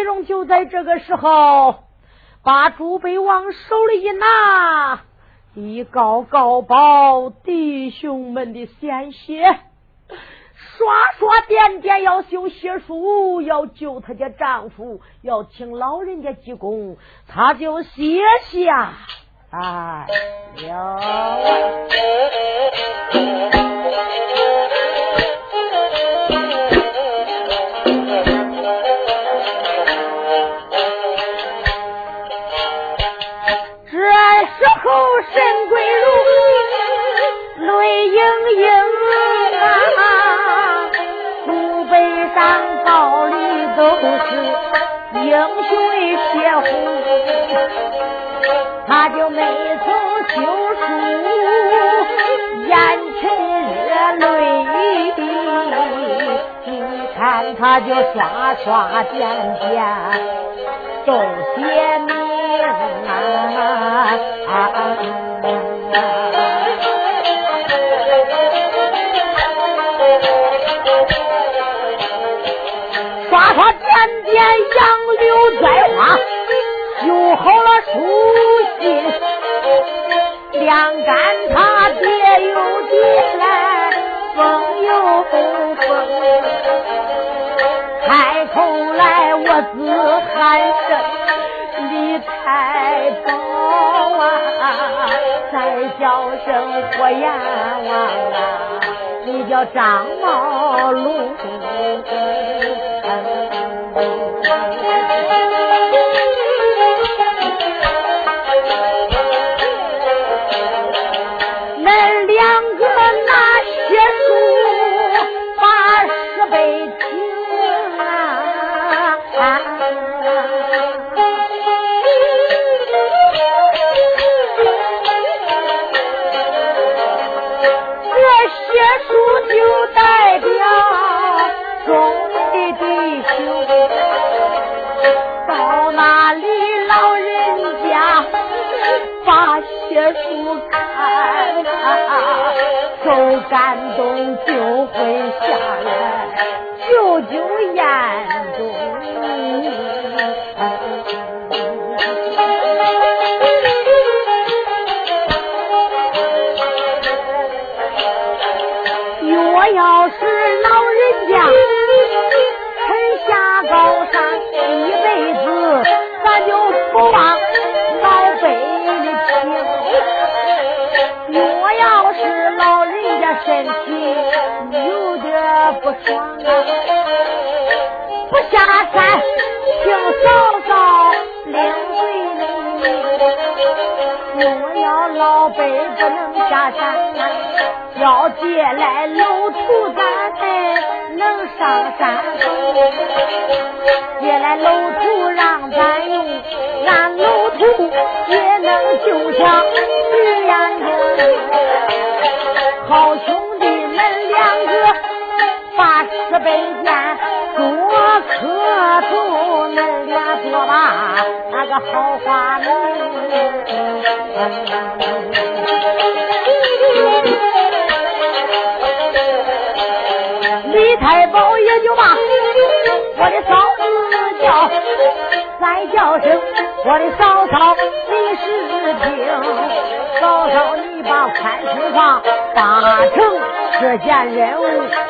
内容就在这个时候，把朱北往手里一拿，一高高报弟兄们的鲜血，刷刷点点要修血书，要救他家丈夫，要请老人家济公，他就写下哎了。神归如泪盈盈啊，祖碑上高里都是英雄的血红，他就没从修书，眼沉热泪滴，你看他就刷刷点点都写明啊。刷刷点点杨柳栽花，修好了书信，晾干它叠又叠来，风又风，开口来我自喊声你太保啊，再叫声火阎王啊，你叫张茂龙。辈不能下山，要借来楼土，咱才能上山。借来楼土让咱用，俺楼土也能救下徐延英。好兄弟们两个把石碑建，那个好话名。李太保也就罢，我的嫂子叫，再叫声我的嫂嫂，李世平，嫂嫂你。把宽心房八成这件任务，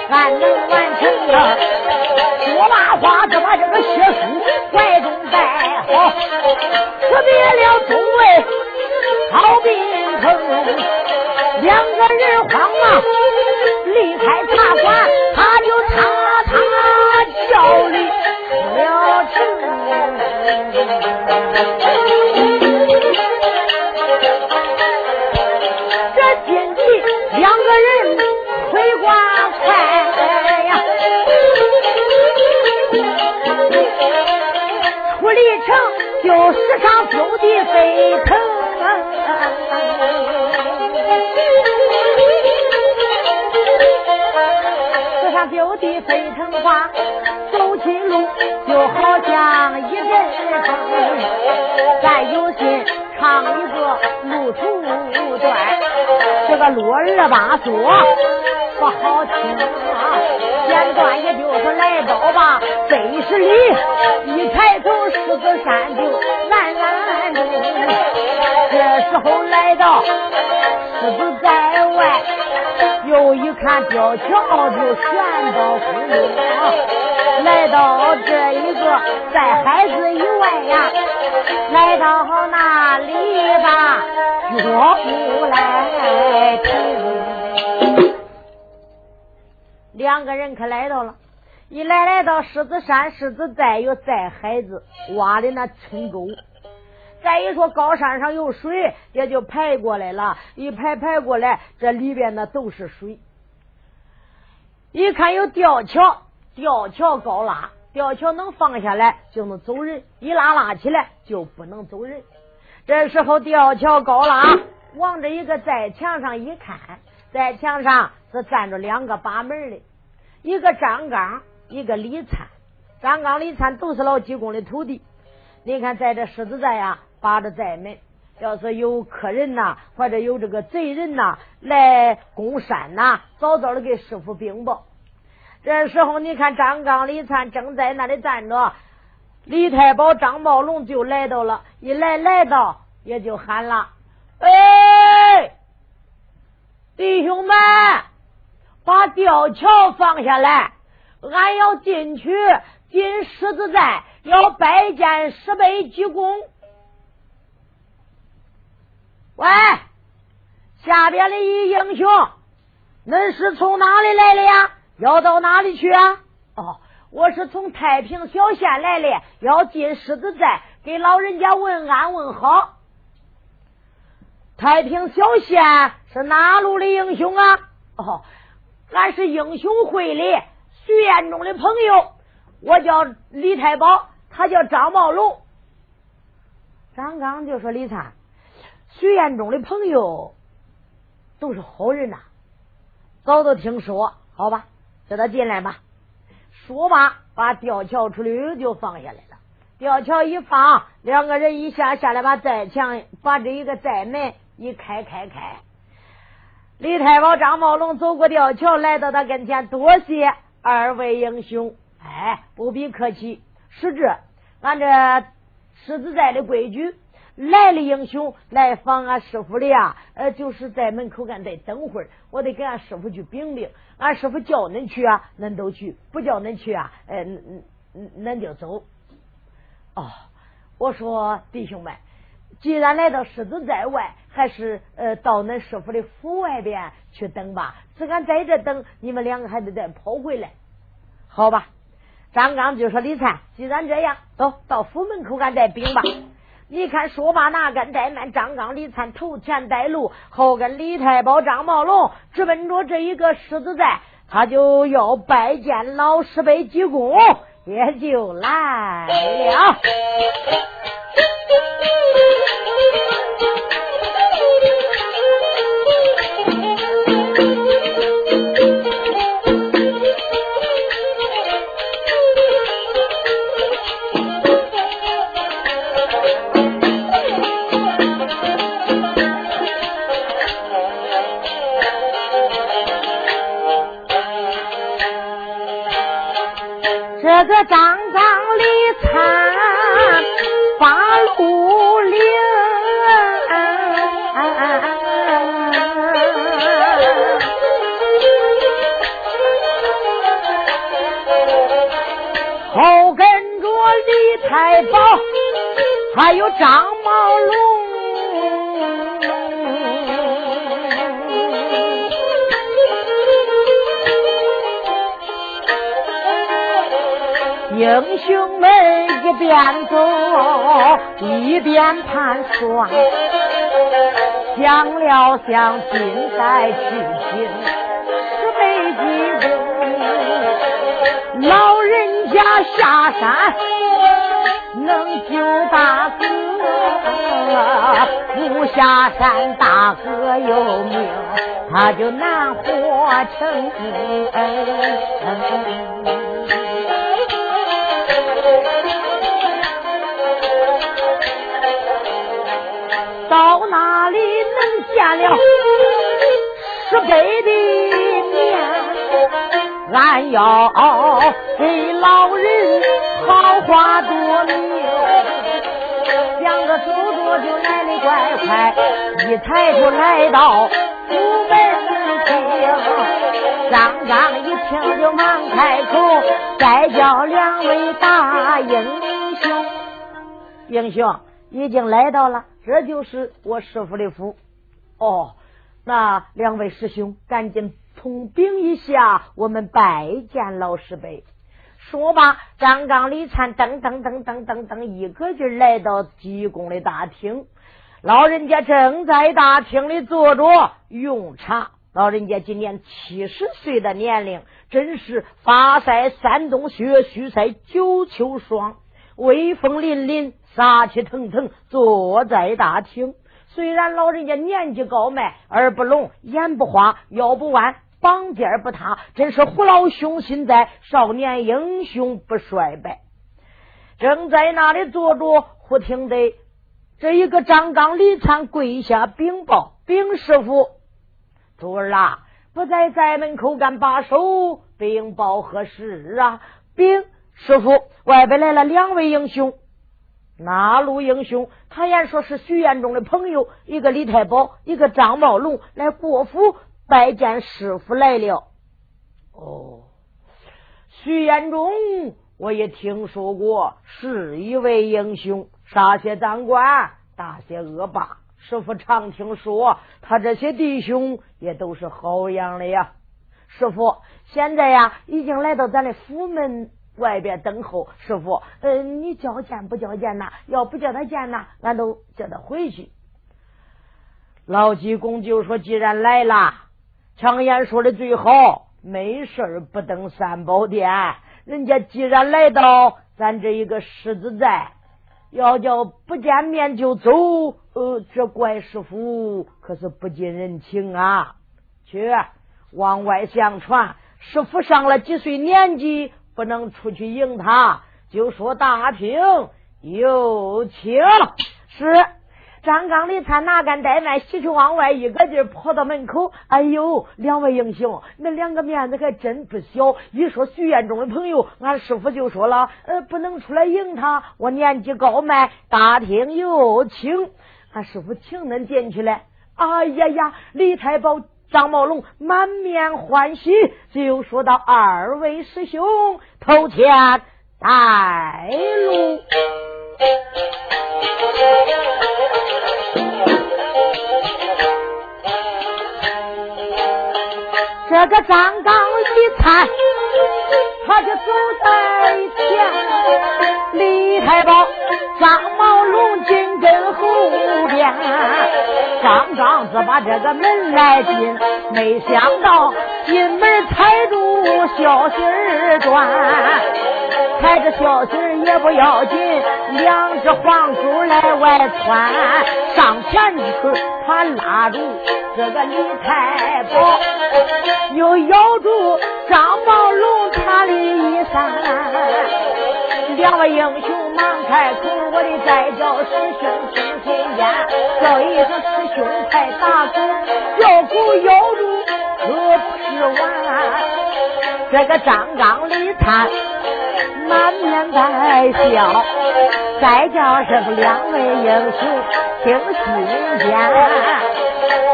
俺能完成啊。说罢话，就把这个血书怀中带好，辞别了众位好宾朋，两个人慌忙二八说不好听啊。简短也就是来到吧，北十里，一抬头狮子山就暗暗中。这时候来到狮子在外，又一看吊桥就悬到空中。来到这一个在海子以外呀，来到那里吧，脚步来听。两个人可来到了。一来来到狮子山，狮子寨有寨海子挖的那村沟。再一说高山上有水，也就排过来了。一排排过来，这里边呢都是水。一看有吊桥，吊桥高拉，吊桥能放下来就能走人，一拉拉起来就不能走人。这时候吊桥高了啊，往这一个寨墙上一看，在墙上是站着两个把门的，一个张刚。一个李灿，张刚、李灿都是老济公的徒弟。你看，在这狮子寨呀，把着寨门，要是有客人呐，或者有这个贼人呐来攻山呐，早早的给师傅禀报。这时候，你看张刚、李灿正在那里站着，李太保张茂龙就来到了，一来来到，也就喊了：“哎，弟兄们，把吊桥放下来。”俺要进去进狮子寨，要拜见十倍济公。喂，下边的一英雄，恁是从哪里来的呀？要到哪里去啊？哦，我是从太平小县来的，要进狮子寨，给老人家问安问好。太平小县是哪路的英雄啊？哦，俺是英雄会的。徐彦中的朋友，我叫李太保，他叫张茂龙。张刚就说：“李灿，徐彦中的朋友都是好人呐，早都听说。好吧，叫他进来吧。”说罢，把吊桥出溜就放下来了。吊桥一放，两个人一下下来，把寨墙，把这一个寨门一开开开。李太保、张茂龙走过吊桥，来到他跟前，多谢。二位英雄，哎，不必客气。是这，俺这狮子寨的规矩，来了英雄来访俺师傅的呀，呃，就是在门口俺得等会儿，我得给俺师傅去禀禀。俺师傅叫恁去啊，恁都去；不叫恁去啊，呃，恁恁就走。哦，我说弟兄们，既然来到狮子寨外，还是呃到恁师傅的府外边去等吧。只敢在这等，你们两个还得再跑回来，好吧？张刚就说：“李灿，既然这样，走到府门口，俺再禀吧。”你看，说罢哪敢怠慢？张刚、李灿头前带路，后跟李太保、张茂龙直奔着这一个狮子寨，他就要拜见老师辈济公，也就来了。边走一边盘算，想了想，今再去请十倍济公，老人家下山能救大哥，不下山大哥有命，他就难活成。见了十倍的面？俺要给老人好话多明。两个走着就来的怪快，一抬头来到府门厅。张刚一听就忙开口，再叫两位大英雄。英雄已经来到了，这就是我师傅的府。哦，那两位师兄赶紧通禀一下，我们拜见老师呗。说罢，张刚、李灿噔噔噔噔噔噔，一个劲来到济公的大厅。老人家正在大厅里坐着用茶。老人家今年七十岁的年龄，真是发腮山东雪，须赛九秋霜，威风凛凛，杀气腾腾，坐在大厅。虽然老人家年纪高迈，耳不聋，眼不花，腰不弯。膀肩不塌，真是虎老雄心在，少年英雄不衰败。正在那里坐着，忽听得这一个张刚、李灿跪下禀报：“禀师傅，徒儿啊，不在寨门口干把手，禀报何事啊？”禀师傅，外边来了两位英雄。哪路英雄？他言说是徐彦中的朋友，一个李太保，一个张茂龙，来过府。拜见师傅来了。哦，徐彦中，我也听说过，是一位英雄，杀些赃官，打些恶霸。师傅常听说，他这些弟兄也都是好样的呀。师傅现在呀，已经来到咱的府门外边等候。师傅，嗯，你叫见不叫见呐？要不叫他见呐，俺都叫他回去。老济公就说：“既然来了。”常言说的最好，没事不登三宝殿。人家既然来到咱这一个狮子寨，要叫不见面就走，呃，这怪师傅可是不近人情啊！去，往外相传，师傅上了几岁年纪，不能出去迎他，就说大厅有请。是。张刚、李灿哪敢怠慢，喜出望外，一个劲跑到门口。哎呦，两位英雄，那两个面子还真不小。一说徐彦中的朋友，俺师傅就说了，呃，不能出来迎他，我年纪高迈，大厅有请。俺师傅请恁进去了。哎呀呀，李太保、张茂龙满面欢喜，就说到：“二位师兄，头前带路。”这个张刚一看，他就走在前；李太保、张茂龙紧跟后边。张刚子把这个门来进，没想到进门踩住小鞋儿转。踩着小鞋儿也不要紧，两只黄狗来外窜。上前一腿，他拉住这个李太保，又咬住张茂龙他的衣衫。两位英雄忙开口，我的再叫师兄听听见，叫一声师兄快打鼓，叫狗咬住可不是玩。这个张刚李灿。满面带笑，再叫声两位英雄听心间。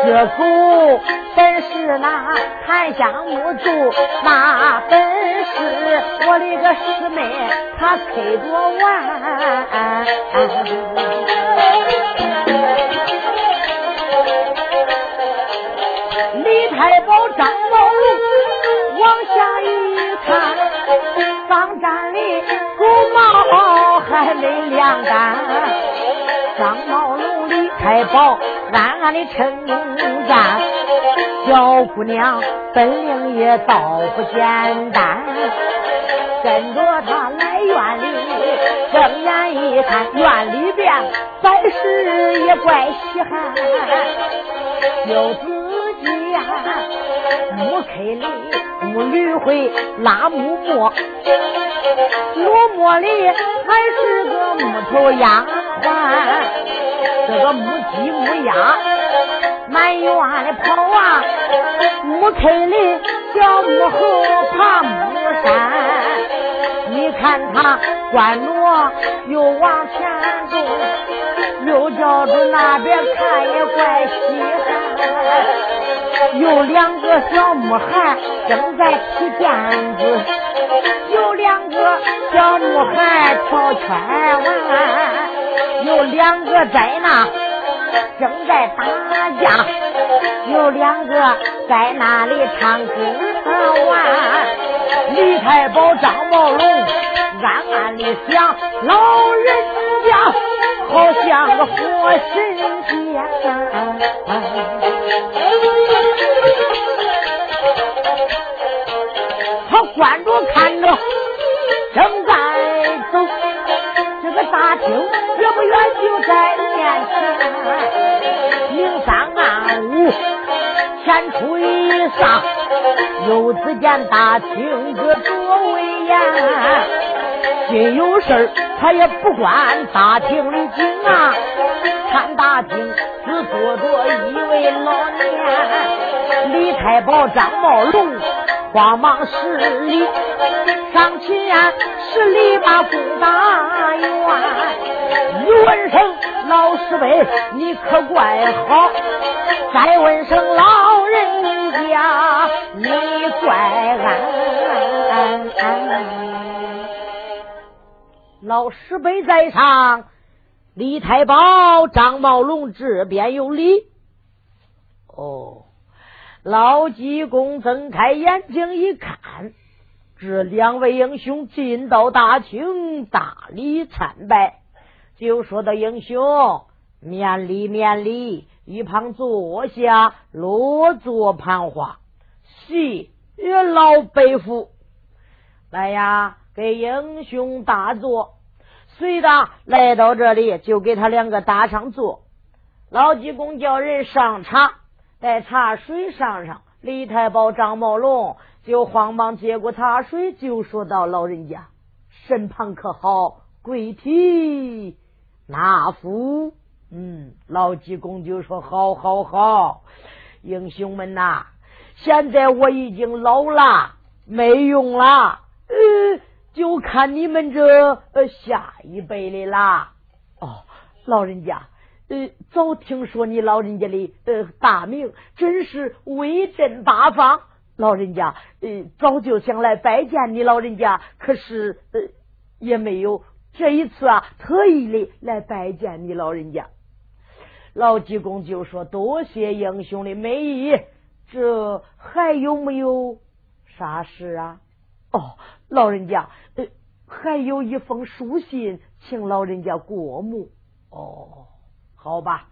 这狗本是那檀香木柱，那本是我的个师妹，她推着玩。李太保张茂龙往下一看。方站里狗毛还没晾干，张茂龙李太保暗暗的称赞，小姑娘本领也倒不简单。跟着他来院里，睁眼一看，院里边摆事也怪稀罕，有自己呀，木刻里。木驴会拉木磨，罗磨里还是个木头丫鬟，这个木鸡木鸭满院里跑啊，木坑里小木猴爬木山，你看他关挪又往前走，又叫住那边看也怪稀罕。有两个小木孩正在踢毽子，有两个小木孩跳圈玩，有两个在那正在打架，有两个在那里唱歌玩。李太保张茂龙暗暗的想，老人家好像个活神仙。他关着看着，正在，大厅远不远就在面前，明三暗五，前出一上。又只见大厅这多威严，心有事他也不管大厅里景啊。看大厅只坐着一位老年，李太保张茂龙慌忙施礼，上前施礼把公大员，一问声老师辈，你可怪好，再问声老人家。你怪俺，老师辈在上，李太保张茂龙这边有礼。哦，老济公睁开眼睛一看，这两位英雄进到大厅，大礼参拜，就说到英雄免礼免礼，一旁坐下，落座盘话。谢老伯父，来呀，给英雄打坐。随着来到这里，就给他两个搭上座。老济公叫人上茶，在茶水上上。李太保张茂龙就慌忙接过茶水，就说道：“老人家身旁可好？跪体纳福。”嗯，老济公就说：“好，好，好，英雄们呐。”现在我已经老了，没用了，呃，就看你们这呃下一辈的啦。哦，老人家，呃，早听说你老人家的呃大名，真是威震八方。老人家，呃，早就想来拜见你老人家，可是呃也没有这一次啊，特意的来拜见你老人家。老济公就说：“多谢英雄的美意。”这还有没有啥事啊？哦，老人家，呃，还有一封书信，请老人家过目。哦，好吧，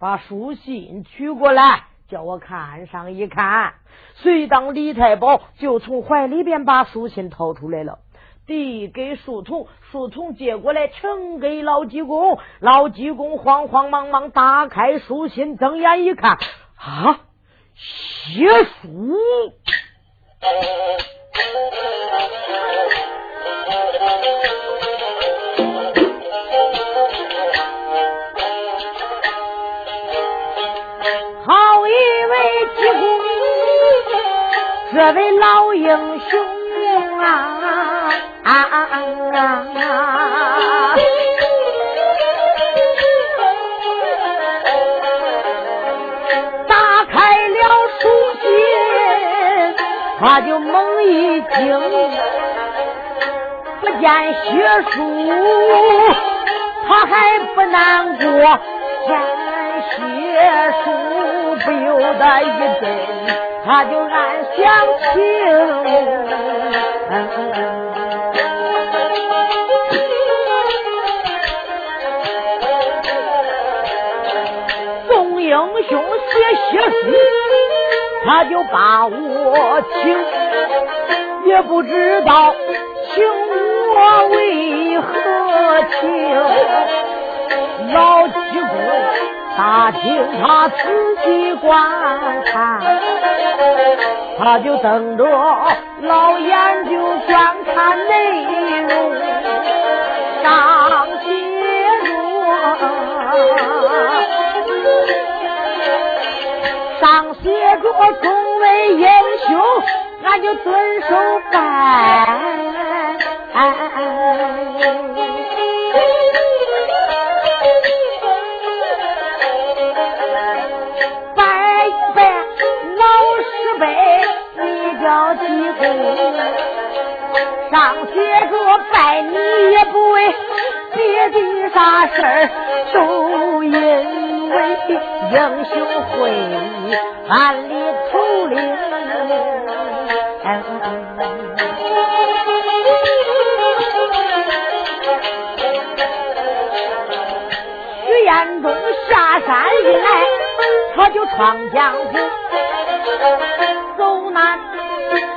把书信取过来，叫我看上一看。随当李太保就从怀里边把书信掏出来了，递给书童，书童接过来呈给老济公。老济公慌慌忙忙打开书信，睁眼一看，啊！写书，这位老英雄啊！打开了书信他就猛一惊，不见血书，他还不难过，见血书不由得一震，他就暗想情。众英雄写血书。他就把我请，也不知道请我为何请。老济公打听他仔细观看，他就瞪着老眼就观看内容，上写着。上写着众位英雄，俺就遵守办。爱啥事儿，都因为英雄会暗里头领。徐彦中下山一来，他就闯江湖，走南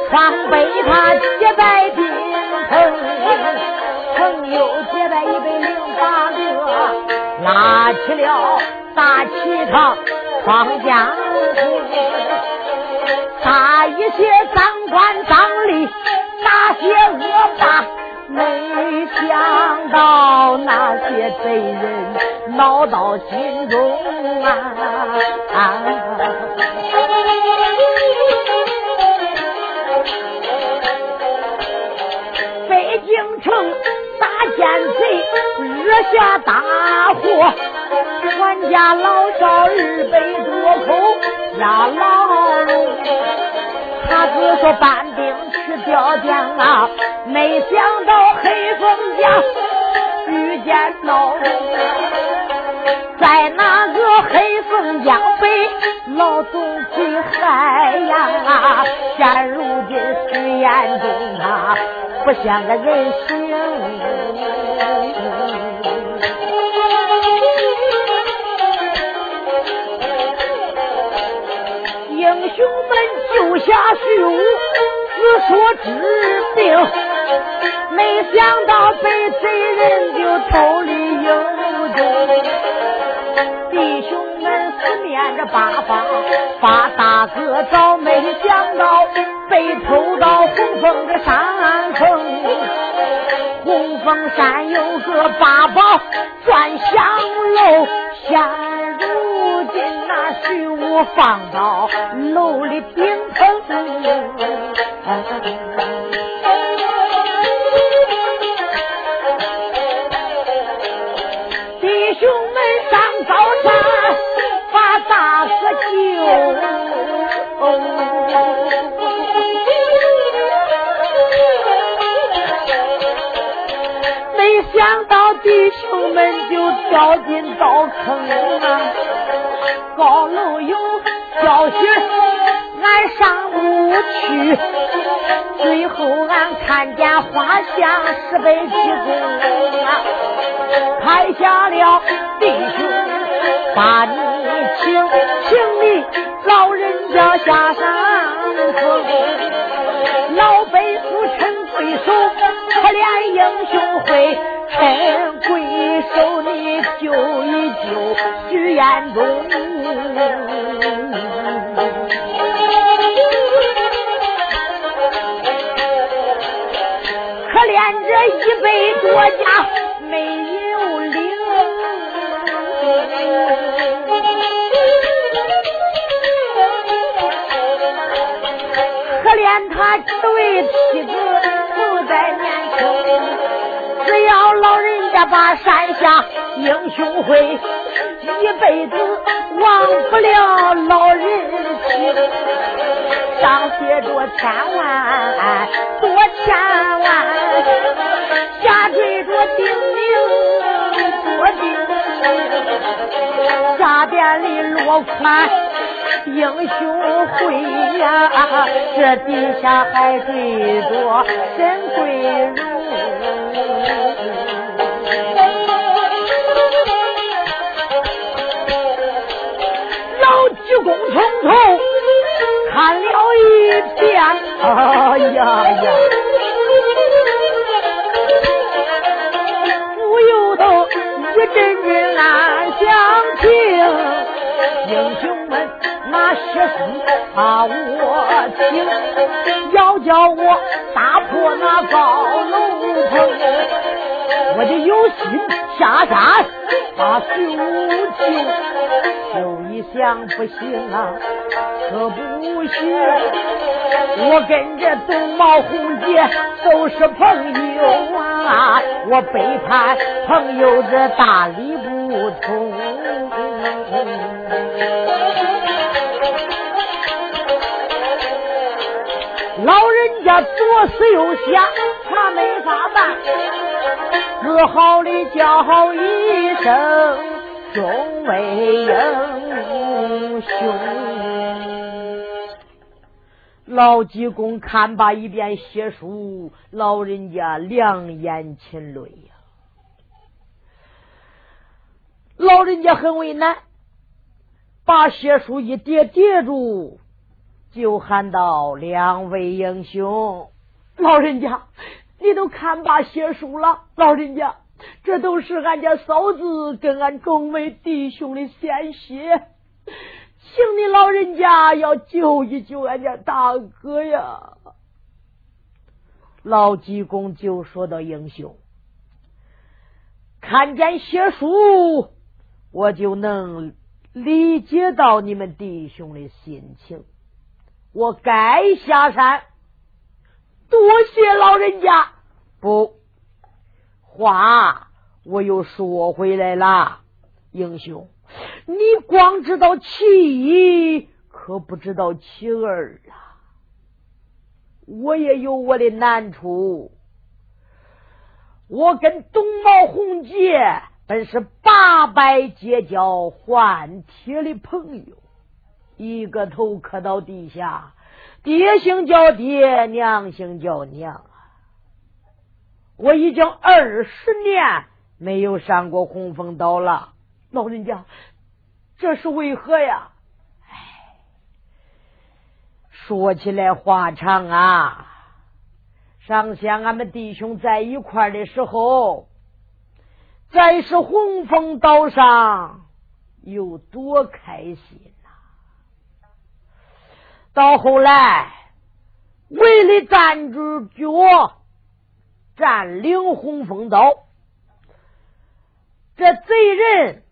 闯北，他起了大旗号闯江说搬兵去调将啊。没想到黑风江遇见老总，在那个黑风江被老总给害呀！现如今徐彦中他不像个人形，英雄们救下徐武，只说治病。没想到被贼人就偷了有中，弟兄们四面着八方把大哥找，没想到被偷到红峰的山峰。红峰山有个八宝钻香楼，下巨物放到楼里顶棚，弟兄们上高山把大哥救，没想到弟兄们就掉进刀坑啊！高楼有教训，俺上不去。最后俺看见花下十百几公啊，拍下了弟兄，把你请，请你老人家下山峰，老辈父陈贵手，可怜英雄会。趁贵手，你救一救徐彦中。可怜这一百多家没有灵，可怜他几位妻子都在年轻。只要老人家把山下英雄会，一辈子忘不了老人情。上写着千万多千万，下坠着叮咛多叮咛，下边里落款英雄会呀，这底下还缀着沈桂荣。一遍，哎呀呀，不由得一阵阵暗相情，英雄们那血书把我听，要叫我打破那高楼棚。我就有心下山把徐武救，就一想不行啊，可不行！我跟着东毛红姐都是朋友啊，我背叛朋友这大理不通。老人家左思右想，他没法办。自豪的叫好一声众位英雄。老济公看罢一遍血书，老人家两眼噙泪呀。老人家很为难，把血书一叠叠住，就喊道：“两位英雄，老人家，你都看罢血书了。老人家，这都是俺家嫂子跟俺众位弟兄的鲜血，请你老人家要救一救俺家大哥呀！”老济公就说到：“英雄，看见血书。”我就能理解到你们弟兄的心情，我该下山。多谢老人家。不，话我又说回来了，英雄，你光知道其一，可不知道其二啊。我也有我的难处，我跟东毛红姐。本是八拜结交换帖的朋友，一个头磕到地下，爹姓叫爹，娘姓叫娘啊！我已经二十年没有上过洪峰岛了，老人家，这是为何呀？哎，说起来话长啊。上先俺们弟兄在一块的时候。再是洪峰岛上有多开心呐！到后来，为了站住脚，占领洪峰岛，这贼人，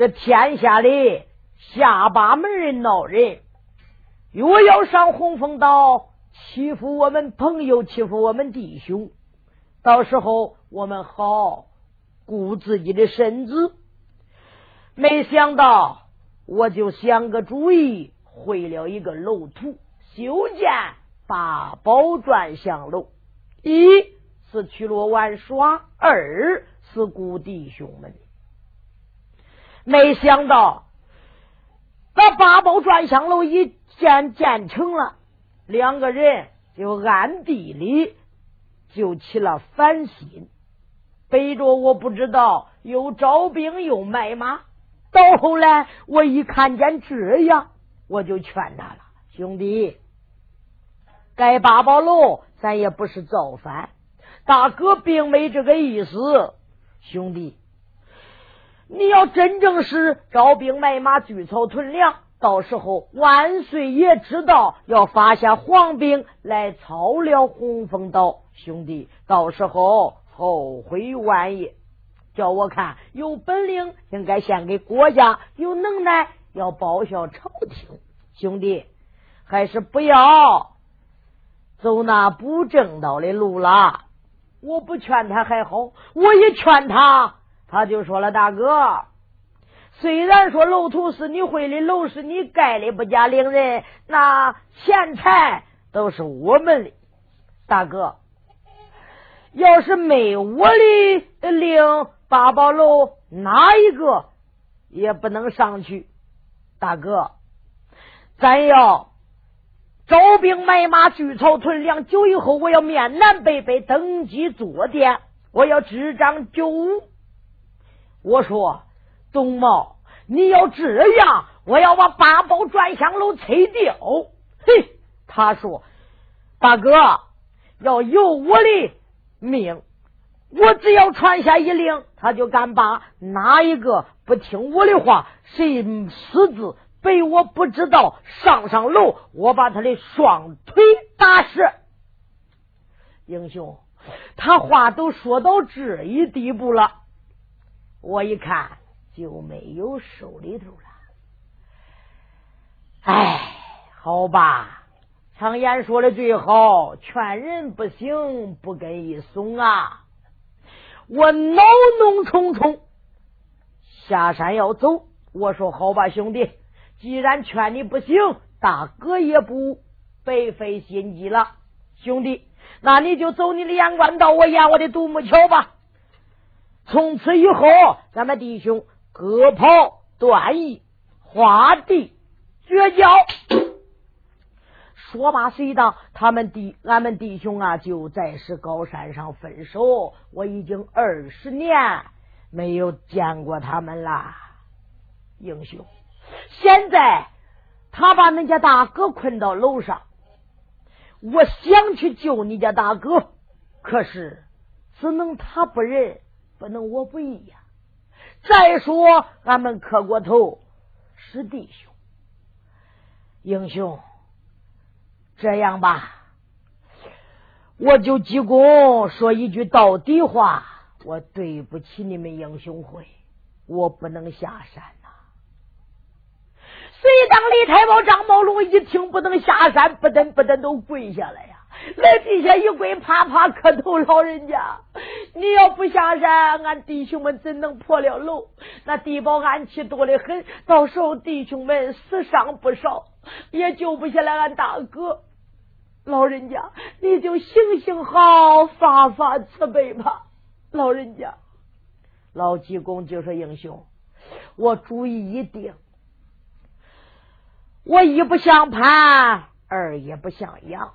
这天下里下八门人闹人，又要上洪峰岛欺负我们朋友，欺负我们弟兄，到时候我们好。顾自己的身子，没想到我就想个主意，绘了一个楼图，修建八宝转香楼。一是去罗玩耍，二是顾弟兄们。没想到，把八宝转香楼一建建成了，两个人就暗地里就起了反心。背着我不知道，又招兵又卖马。到后来，我一看见这样，我就劝他了：“兄弟，盖八宝楼，咱也不是造反。大哥并没这个意思。兄弟，你要真正是招兵买马、聚草屯粮，到时候万岁爷知道要发下皇兵来操了洪峰岛。兄弟，到时候。”后悔万一！叫我看有本领，应该献给国家；有能耐，要报效朝廷。兄弟，还是不要走那不正道的路了。我不劝他还好，我一劝他，他就说了：“大哥，虽然说楼图是你绘的，楼是你盖的，不加领人，那钱财都是我们的，大哥。”要是没我的令，八宝楼哪一个也不能上去。大哥，咱要招兵买马，聚草屯粮。酒以后，我要面南北北登基坐殿，我要执掌九。我说东茂，你要这样，我要把八宝转香楼拆掉。嘿，他说大哥要有我的。命，我只要传下一令，他就敢把哪一个不听我的话，谁私自被我不知道上上楼，我把他的双腿打折。英雄，他话都说到这一地步了，我一看就没有手里头了。哎，好吧。常言说的最好，劝人不行，不跟一怂啊！我恼怒冲冲，下山要走。我说好吧，兄弟，既然劝你不行，大哥也不白费心机了。兄弟，那你就走你的阳关道，我沿我的独木桥吧。从此以后，咱们弟兄割袍断义，划地绝交。说罢，随当他们弟俺们弟兄啊，就在是高山上分手。我已经二十年没有见过他们了，英雄。现在他把恁家大哥困到楼上，我想去救你家大哥，可是只能他不仁，不能我不义呀。再说俺们磕过头是弟兄，英雄。这样吧，我就鞠躬说一句到底话，我对不起你们英雄会，我不能下山呐。所以当李太保张茂龙一听不能下山，不等不等都跪下来，来地下一跪，啪啪磕头，老人家，你要不下山，俺弟兄们怎能破了楼？那地保暗器多的很，到时候弟兄们死伤不少，也救不下来俺大哥。老人家，你就行行好，发发慈悲吧。老人家，老济公就说：“英雄，我主意已定，我一不像潘，二也不像杨。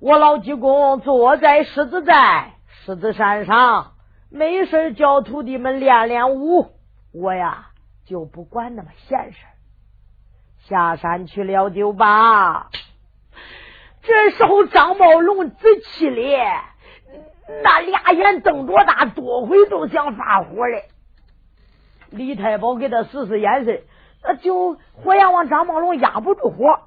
我老济公坐在狮子寨、狮子山上，没事教徒弟们练练武。我呀，就不管那么闲事下山去了就罢。”这时候，张茂龙仔气的，那俩眼瞪多大，多回都想发火嘞。李太保给他使使眼神，那就火焰王张茂龙压不住火，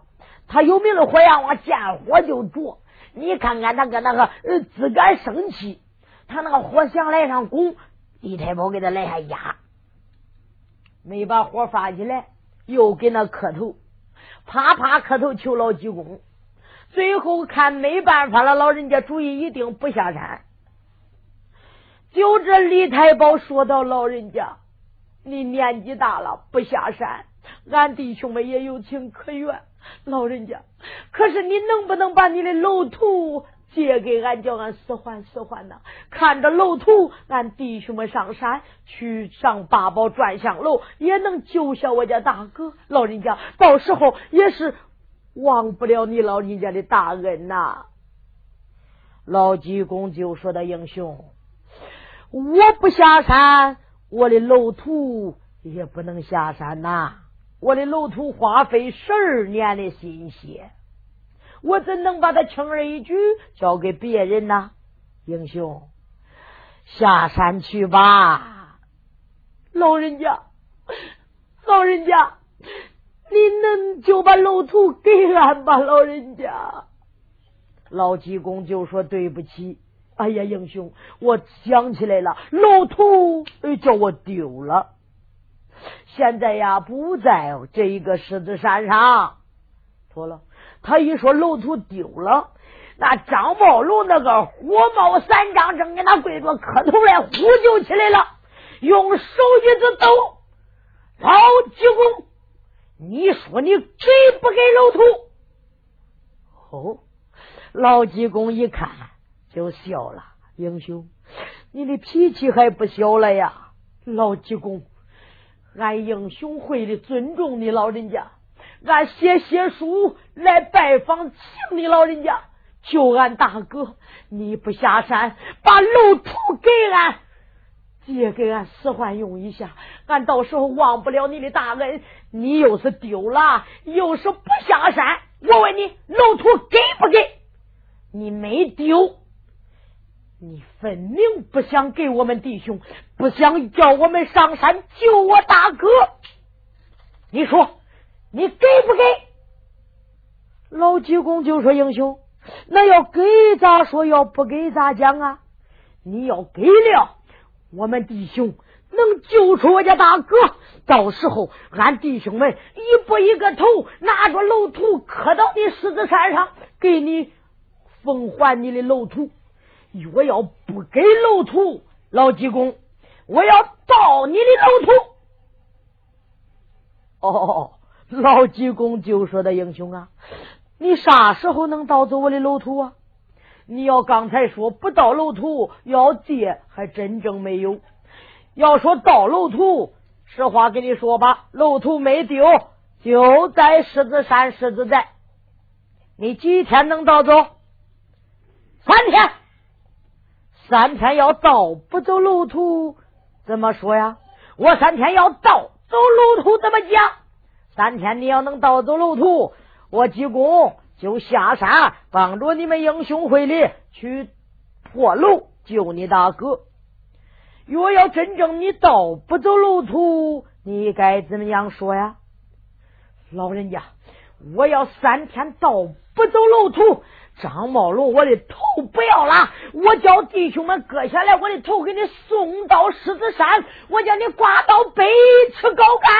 他有名的火焰王见火就着。你看看他跟那个呃自敢生气，他那个火想来上拱，李太保给他来下压，没把火发起来，又给那磕头，啪啪磕头求老济公。最后看没办法了，老人家主意一定不下山。就这李太保说到：“老人家，你年纪大了，不下山，俺弟兄们也有情可原。老人家，可是你能不能把你的楼图借给俺，叫俺使唤使唤呢？看着楼图，俺弟兄们上山去上八宝转香楼，也能救下我家大哥。老人家，到时候也是。”忘不了你老人家的大恩呐！老济公就说的英雄，我不下山，我的楼图也不能下山呐。我的楼土花费十二年的心血，我怎能把它轻而易举交给别人呢？英雄，下山去吧，老人家，老人家。你能就把楼图给俺吧，老人家。老济公就说：“对不起，哎呀，英雄，我想起来了，楼图叫我丢了，现在呀不在这一个狮子山上。错了，他一说楼图丢了，那张茂龙那个火冒三丈，正给他跪着磕头来呼救起来了，用手一直抖，老济公。”你说你给不给楼图？哦，老济公一看就笑了。英雄，你的脾气还不小了呀！老济公，俺英雄会的尊重你老人家，俺写写书来拜访，请你老人家救俺大哥。你不下山，把楼图给俺。借给俺使唤用一下，俺到时候忘不了你的大恩。你又是丢了，又是不下山，我问你，楼土给不给？你没丢，你分明不想给我们弟兄，不想叫我们上山救我大哥。你说你给不给？老济公就说：“英雄，那要给咋说？要不给咋讲啊？你要给了。”我们弟兄能救出我家大哥，到时候俺弟兄们一步一个头，拿着楼图磕到你狮子山上，给你奉还你的楼图。我要不给楼图，老济公，我要盗你的楼图。哦，老济公就说的英雄啊，你啥时候能盗走我的楼图啊？你要刚才说不到楼土要借，还真正没有。要说到楼土，实话跟你说吧，楼土没丢，就在狮子山狮子寨。你几天能盗走？三天。三天要盗不走楼土，怎么说呀？我三天要盗走楼土，怎么讲？三天你要能盗走楼土，我济公就下山帮助你们英雄会里去破楼救你大哥。若要真正你盗不走楼土，你该怎么样说呀？老人家，我要三天盗不走楼土。张茂龙，我的头不要了，我叫弟兄们割下来，我的头给你送到狮子山，我叫你挂到北池高干。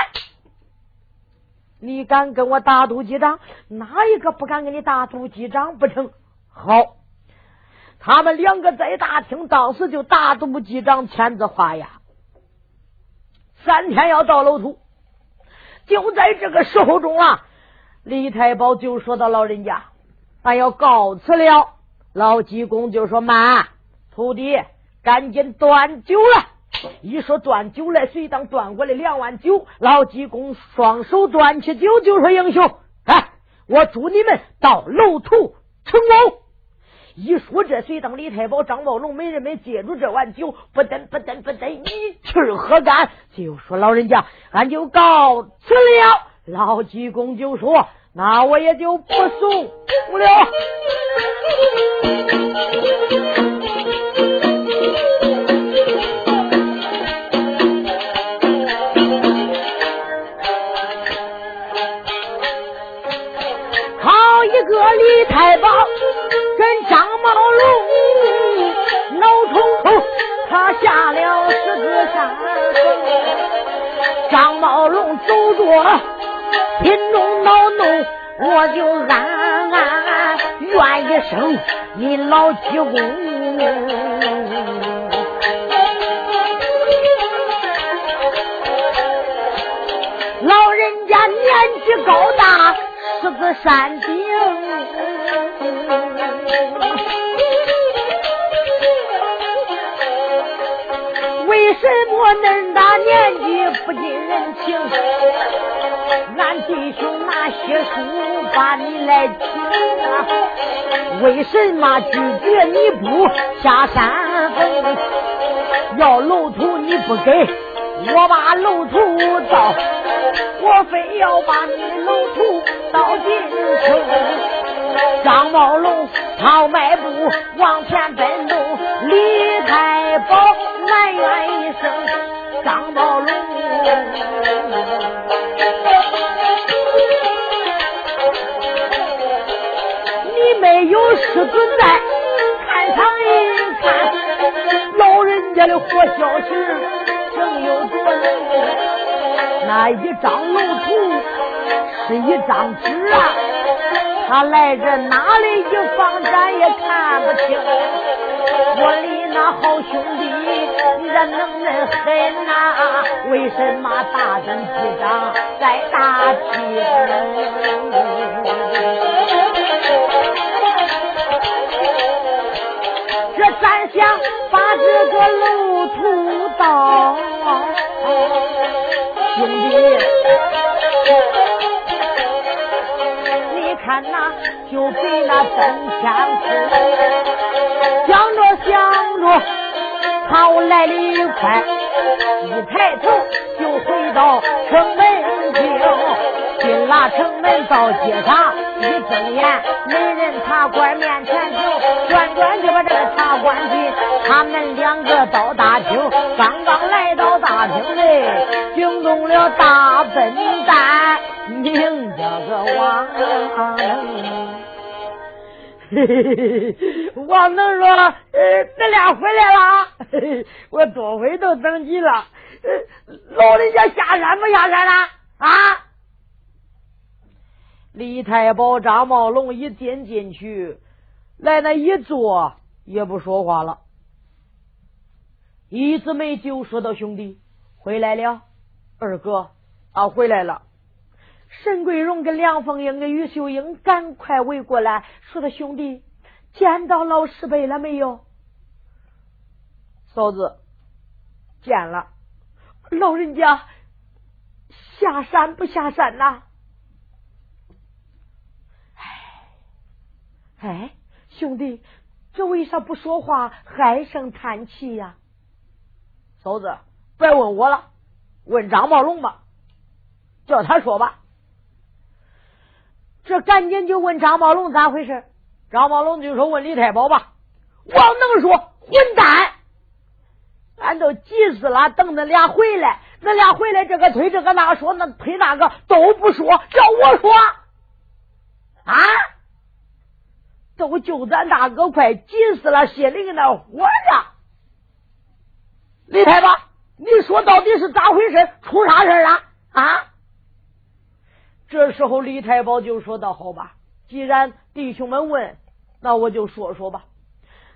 你敢跟我打赌几仗？哪一个不敢跟你打赌几仗不成？好，他们两个在大厅，当时就打赌几张签字画押，三天要到楼土。就在这个时候中啊，李太保就说到老人家。俺要告辞了，老济公就说：“妈，徒弟，赶紧端酒来。”一说端酒来，随当端过来两碗酒。老济公双手端起酒，就说：“英雄，哎，我祝你们到楼土成功。”一说这，随当李太保、张宝龙，没人们接住这碗酒，不等不等不等，一气喝干，就说：“老人家，俺就告辞了。”老济公就说。那我也就不送了。好一个李太保跟张茂龙闹冲突，他下了十字山，张茂龙走着。心中恼怒，我就暗暗怨一声你老济公。老人家年纪高大，是个山顶，为什么恁大年纪不近人情？俺弟兄拿些书把你来请啊，为什么拒绝你不下山峰？要楼土你不给，我把楼土倒，我非要把你楼土倒进去。张茂龙跑迈步往前奔走，李太保埋怨一声，张茂龙。有师尊在，看场一看，老人家的活消息正有多。那一张楼图是一张纸啊，他来这哪里一放咱也看不清。我的那好兄弟，你这能耐狠呐？为什么大阵击掌在大厅？咱想把这个路途到，兄弟，你看那就给那登天去，想着想着，看我来的快，一抬头就回到城。进了城门到街上，一睁眼没人茶馆面前走，转转就把这个茶馆进。他们两个到大厅，刚刚来到大厅内，惊动了大笨蛋，名叫个王能。王能说：“呃，咱俩回来了，我多回都等急了。老人家下山不下山了啊？”李太保、张茂龙一进进去，来那一坐，也不说话了。一直没就说到兄弟回来了，二哥啊回来了。沈桂荣跟梁凤英跟于秀英赶快围过来，说的兄弟，见到老师辈了没有？嫂子，见了。老人家下山不下山呐？哎，兄弟，这为啥不说话，唉声叹气呀？嫂子，别问我了，问张茂龙吧，叫他说吧。这赶紧就问张茂龙咋回事？张茂龙就说：“问李太保吧。”我能说混蛋！俺都急死了，等那俩回来，那俩回来，这个推这个那说，那推那个都不说，叫我说啊！都救咱大哥，快急死了，心里搁那火着。李太保，你说到底是咋回事？出啥事了啊？这时候李太保就说道：“好吧，既然弟兄们问。”那我就说说吧，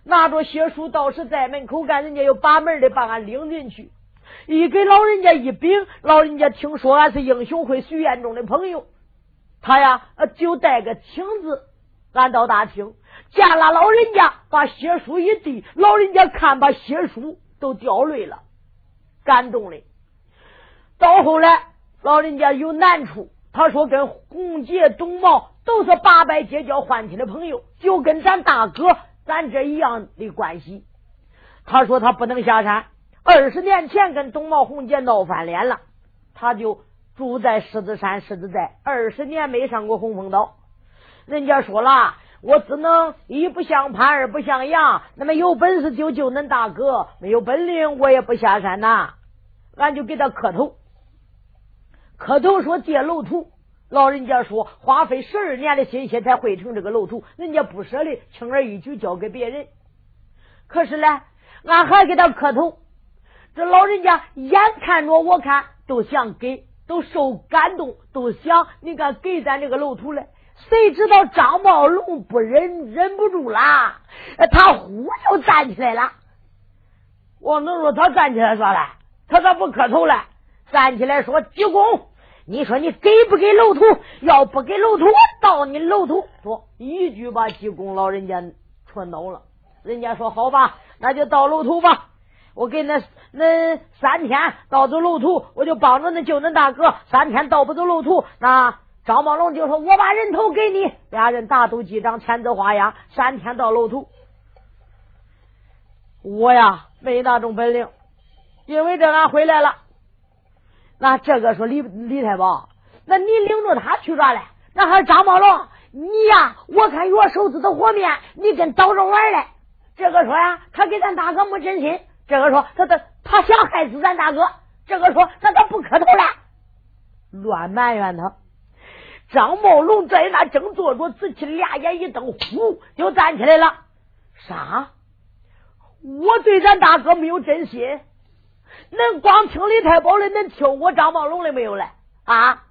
拿着血书倒是在门口干，人家又把门的把俺领进去，一给老人家一禀，老人家听说俺是英雄会许愿中的朋友，他呀就带个请字，俺到大厅见了老人家，把血书一递，老人家看把血书都掉泪了，感动的。到后来老人家有难处，他说跟洪杰、董茂。都是八拜结交换亲的朋友，就跟咱大哥咱这一样的关系。他说他不能下山，二十年前跟董茂红姐闹翻脸了，他就住在狮子山狮子寨，二十年没上过洪峰岛。人家说了，我只能一不像潘，二不像杨，那么有本事就救恁大哥，没有本领我也不下山呐。俺就给他磕头，磕头说借楼土。老人家说，花费十二年的心血才绘成这个楼图，人家不舍得轻而易举交给别人。可是呢，俺还给他磕头。这老人家眼看着我看都想给，都受感动，都想你看给咱这个楼图嘞。谁知道张茂龙不忍，忍不住啦，他忽就站起来了。我能说他站起来说了，他咋不磕头了？站起来说鞠躬。你说你给不给楼图？要不给楼图，我盗你楼图。说一句把济公老人家戳恼了。人家说好吧，那就盗楼图吧。我给那那三天盗走楼图，我就帮着那救恁大哥。三天盗不走楼图，那张宝龙就说：“我把人头给你。”俩人大斗机长，签字画押，三天到楼图。我呀，没那种本领，因为这俺回来了。那这个说李李太保，那你领着他去啥嘞？那还张宝龙，你呀，我看越手指头和面，你跟倒着玩嘞。这个说呀，他给咱大哥没真心；这个说他他他想害死咱大哥；这个说他他不磕头了，乱埋怨他。张茂龙在那正坐着，仔细俩眼一瞪，呼就站起来了。啥？我对咱大哥没有真心？恁光听李太保的，恁听我张茂龙的没有嘞？啊，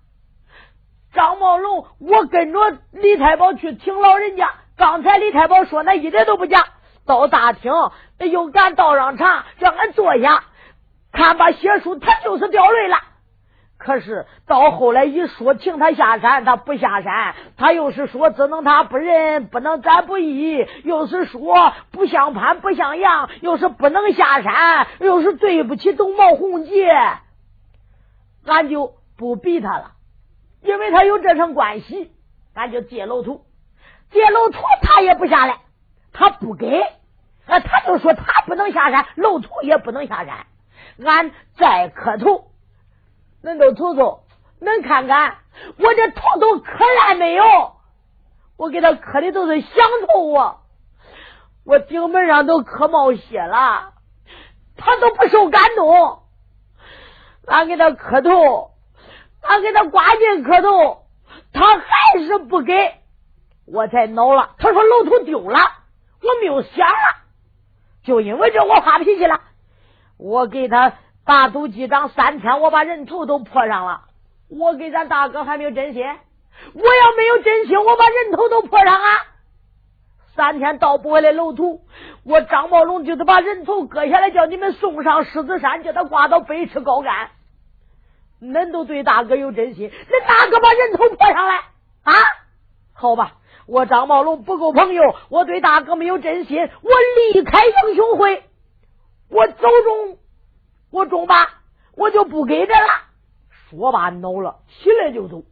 张茂龙，我跟着李太保去听老人家。刚才李太保说那一点都不假。到大厅又赶倒上茶，让俺坐下，看把血书，他就是掉泪了。可是到后来一说请他下山，他不下山；他又是说只能他不仁，不能咱不义；又是说不像潘不像杨，又是不能下山，又是对不起董茂红姐，俺就不逼他了，因为他有这层关系，俺就借楼图，借楼图他也不下来，他不给，啊，他就说他不能下山，楼图也不能下山，俺再磕头。恁都瞅瞅，恁看看我这头都磕烂没有？我给他磕的都是响头啊！我顶门上都磕冒血了，他都不受感动。俺给他磕头，俺给他挂进磕头，他还是不给，我才恼了。他说老头丢了，我没有想了，就因为这我发脾气了，我给他。大都机长三天，我把人头都破上了。我给咱大哥还没有真心，我要没有真心，我把人头都破上啊！三天到不回来楼图，我张茂龙就得把人头割下来，叫你们送上狮子山，叫他挂到北池高干。恁都对大哥有真心，恁大哥把人头破上来啊？好吧，我张茂龙不够朋友，我对大哥没有真心，我离开英雄会，我走中，我中吧，我就不给这了。说罢恼了，起来就走。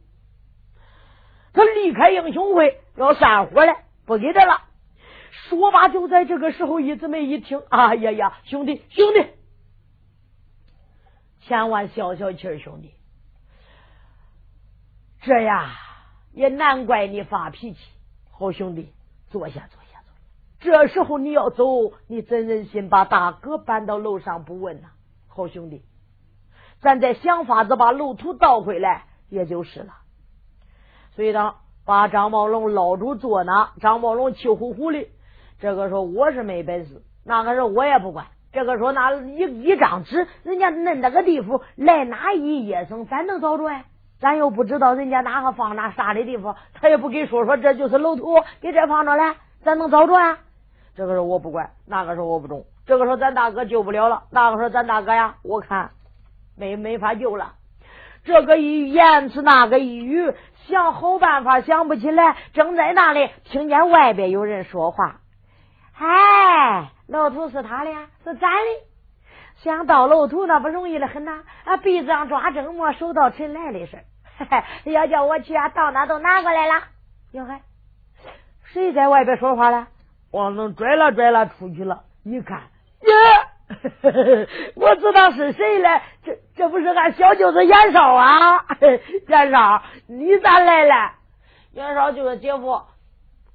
他离开英雄会要散伙了，不给他了。说罢就在这个时候，一姊妹一听，哎呀呀，兄弟兄弟，千万消消气儿，兄弟。这呀，也难怪你发脾气。好兄弟，坐下，坐下，坐下。这时候你要走，你怎忍心把大哥搬到楼上不问呢？好兄弟，咱再想法子把路途倒回来，也就是了。所以呢，把张茂龙捞住坐那，张茂龙气呼呼的。这个说我是没本事，那个时候我也不管。这个说那一一张纸，人家恁那个地方来哪一夜生，咱能找着呀？咱又不知道人家哪个放哪啥的地方，他也不给说说，这就是楼土，给这放着嘞，咱能找着呀？这个时候我不管，那个时候我不中。这个时候咱大哥救不了了，那个时候咱大哥呀，我看没没法救了。这个一言辞那个一语，想好办法想不起来，正在那里听见外边有人说话。嗨，楼头是他的，是咱的。想到楼头那不容易的很呐，啊，鼻子上抓针么，手到尘来的事儿。要叫我去啊，到那都拿过来了。哟嘿，谁在外边说话了？王能拽了拽了出去了。一看，耶，我知道是谁了。这这不是俺小舅子严少啊？严少，你咋来了？严少就是姐夫，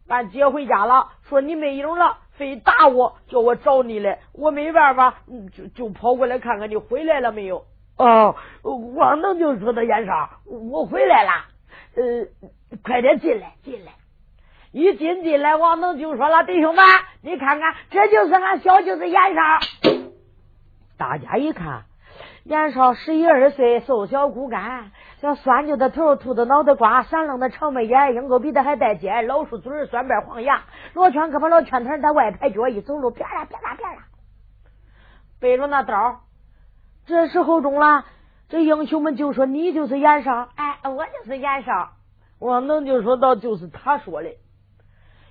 俺姐回家了，说你没影了，非打我，叫我找你来。我没办法，就就跑过来看看你回来了没有。哦，王能就说的严少，我回来了，呃，快点进来，进来。一进进来，王能就说了：“弟兄们，你看看，这就是俺小舅子严少。”大家一看，严少十一二岁，瘦小骨干，像酸牛的头，秃的脑袋瓜，闪愣的长眉眼，鹰钩鼻子还带尖，老鼠嘴，酸瓣黄牙，罗圈胳膊，老圈腿，在外拍脚，一走路啪啦啪啦啪啦，背着那刀。这时候中了，这英雄们就说：“你就是严少，哎，我就是严少。”王能就说到：“就是他说的。”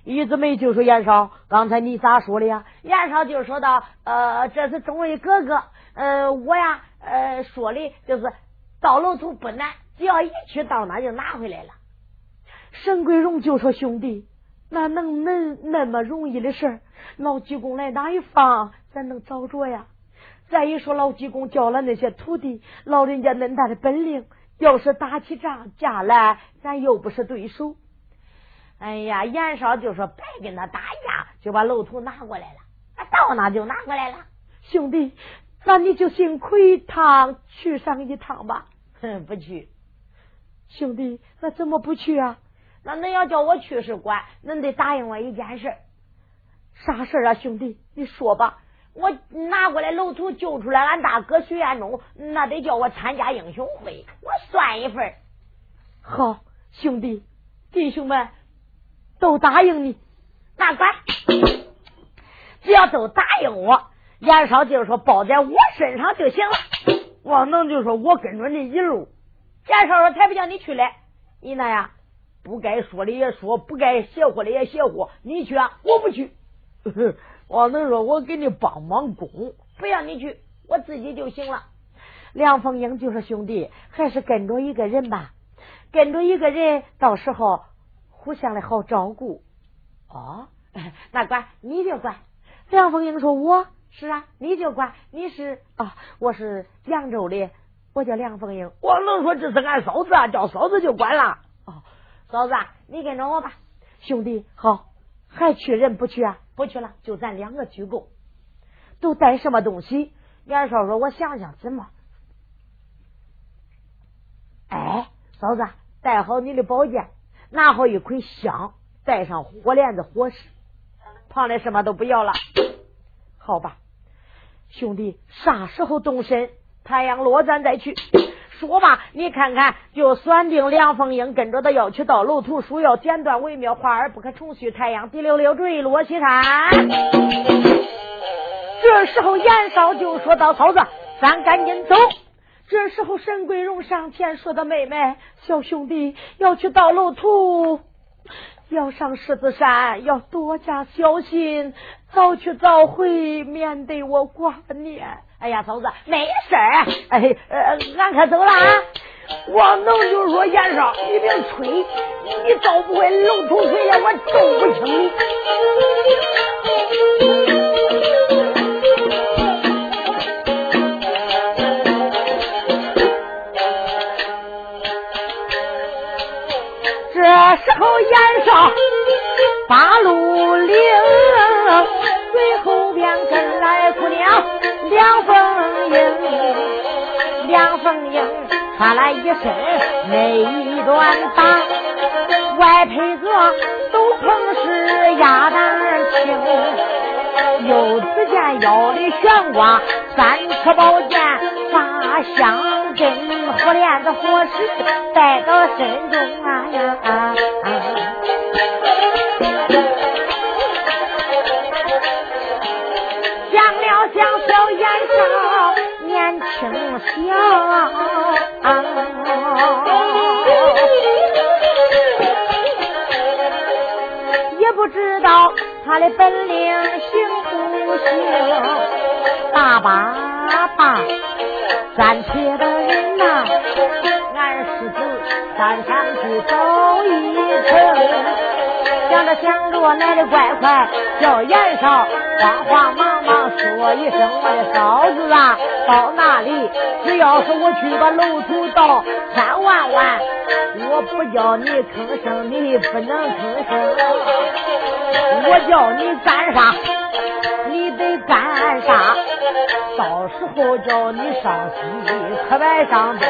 一姊妹就说：“严少，刚才你咋说的呀？”严少就说到：“呃，这是众位哥哥，呃，我呀，呃，说的就是到楼头不难，只要一去到那就拿回来了。”沈桂荣就说：“兄弟，那能能那么容易的事儿？老济公来哪一放，咱能找着呀？”再一说，老济公教了那些徒弟，老人家恁大的本领，要是打起仗架来，咱又不是对手。哎呀，严少就说别跟他打架，就把楼图拿过来了。到那就拿过来了。兄弟，那你就幸亏一趟去上一趟吧。哼，不去。兄弟，那怎么不去啊？那恁要叫我去是管，恁得答应我一件事。啥事啊，兄弟？你说吧。我拿过来楼图救出来，俺大哥徐彦忠，那得叫我参加英雄会，我算一份。好，兄弟，弟兄们都答应你，那管，只要都答应我，严少就说包在我身上就行了。王能就说我跟着你一路，严少说才不叫你去嘞，你那呀不该说的也说，不该邪乎的也邪乎，你去啊，我不去。王能说：“我给你帮忙工，不要你去，我自己就行了。”梁凤英就说：“兄弟，还是跟着一个人吧，跟着一个人，到时候互相的好照顾。”哦，那管你就管。梁凤英说：“我是啊，你就管。你是啊，我是扬州的，我叫梁凤英。”我能说：“这是俺嫂子啊，叫嫂子就管了。”哦，嫂子，你跟着我吧，兄弟，好。还去人不去啊？不去了，就咱两个去够。都带什么东西？袁绍说：“我想想怎么。”哎，嫂子，带好你的宝剑，拿好一捆香，带上火镰子、火石，旁的什么都不要了。好吧，兄弟，啥时候动身？太阳落咱再去。说吧，你看看，就算定梁凤英跟着他要去到楼图书，要剪断为妙，花儿不可重续。太阳滴溜溜坠落西山。这时候严少就说到：“嫂子，咱赶紧走。”这时候沈桂荣上前说道：“妹妹，小兄弟要去盗楼图，要上狮子山，要多加小心，早去早回，免得我挂念。哎呀，嫂子，没事儿。哎，呃，俺可走了啊。王能就说：“燕少，你别吹，你早不会露头回来，我揍不清你。”这时候，燕少八路岭，随后边跟来姑娘梁凤英，梁凤英穿了一身内衣短打，外配个斗篷是鸭蛋青，又只见腰里悬挂三尺宝剑，把香针火链子火石带到身中啊呀！想了想，小眼少年轻小，也不知道他的本领行不行，大把把暂且的人呐，俺狮子山上去走一程。想着想着来的怪快，叫严少慌慌忙忙说一声：“我的嫂子啊，到哪里？只要是我去把楼土倒，千万万我不叫你吭声，你不能吭声。我叫你干啥，你得干啥。到时候叫你上西，可别上东。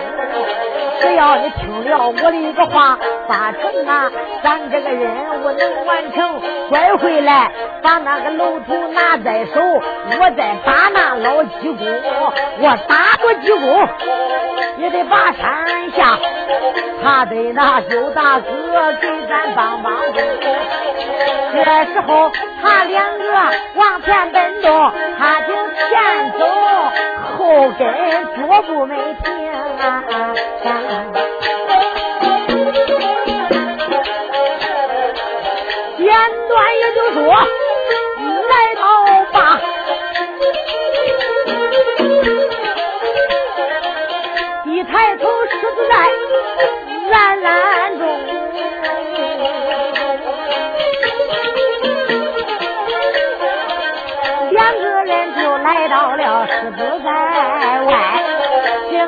只要你听了我的一个话，八成啊，咱这个任务能完成。拐回来，把那个楼头拿在手，我再打那老鸡公。我打过鸡公，也得把山下，他得那周大哥给咱帮帮忙。这时候，他两个往前奔动，他就前走，后跟脚步没停啊啊。简短也就说，来到吧，一抬头狮子在蓝蓝中，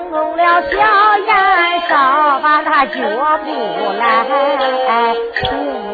惊动了小燕少，把他脚步来。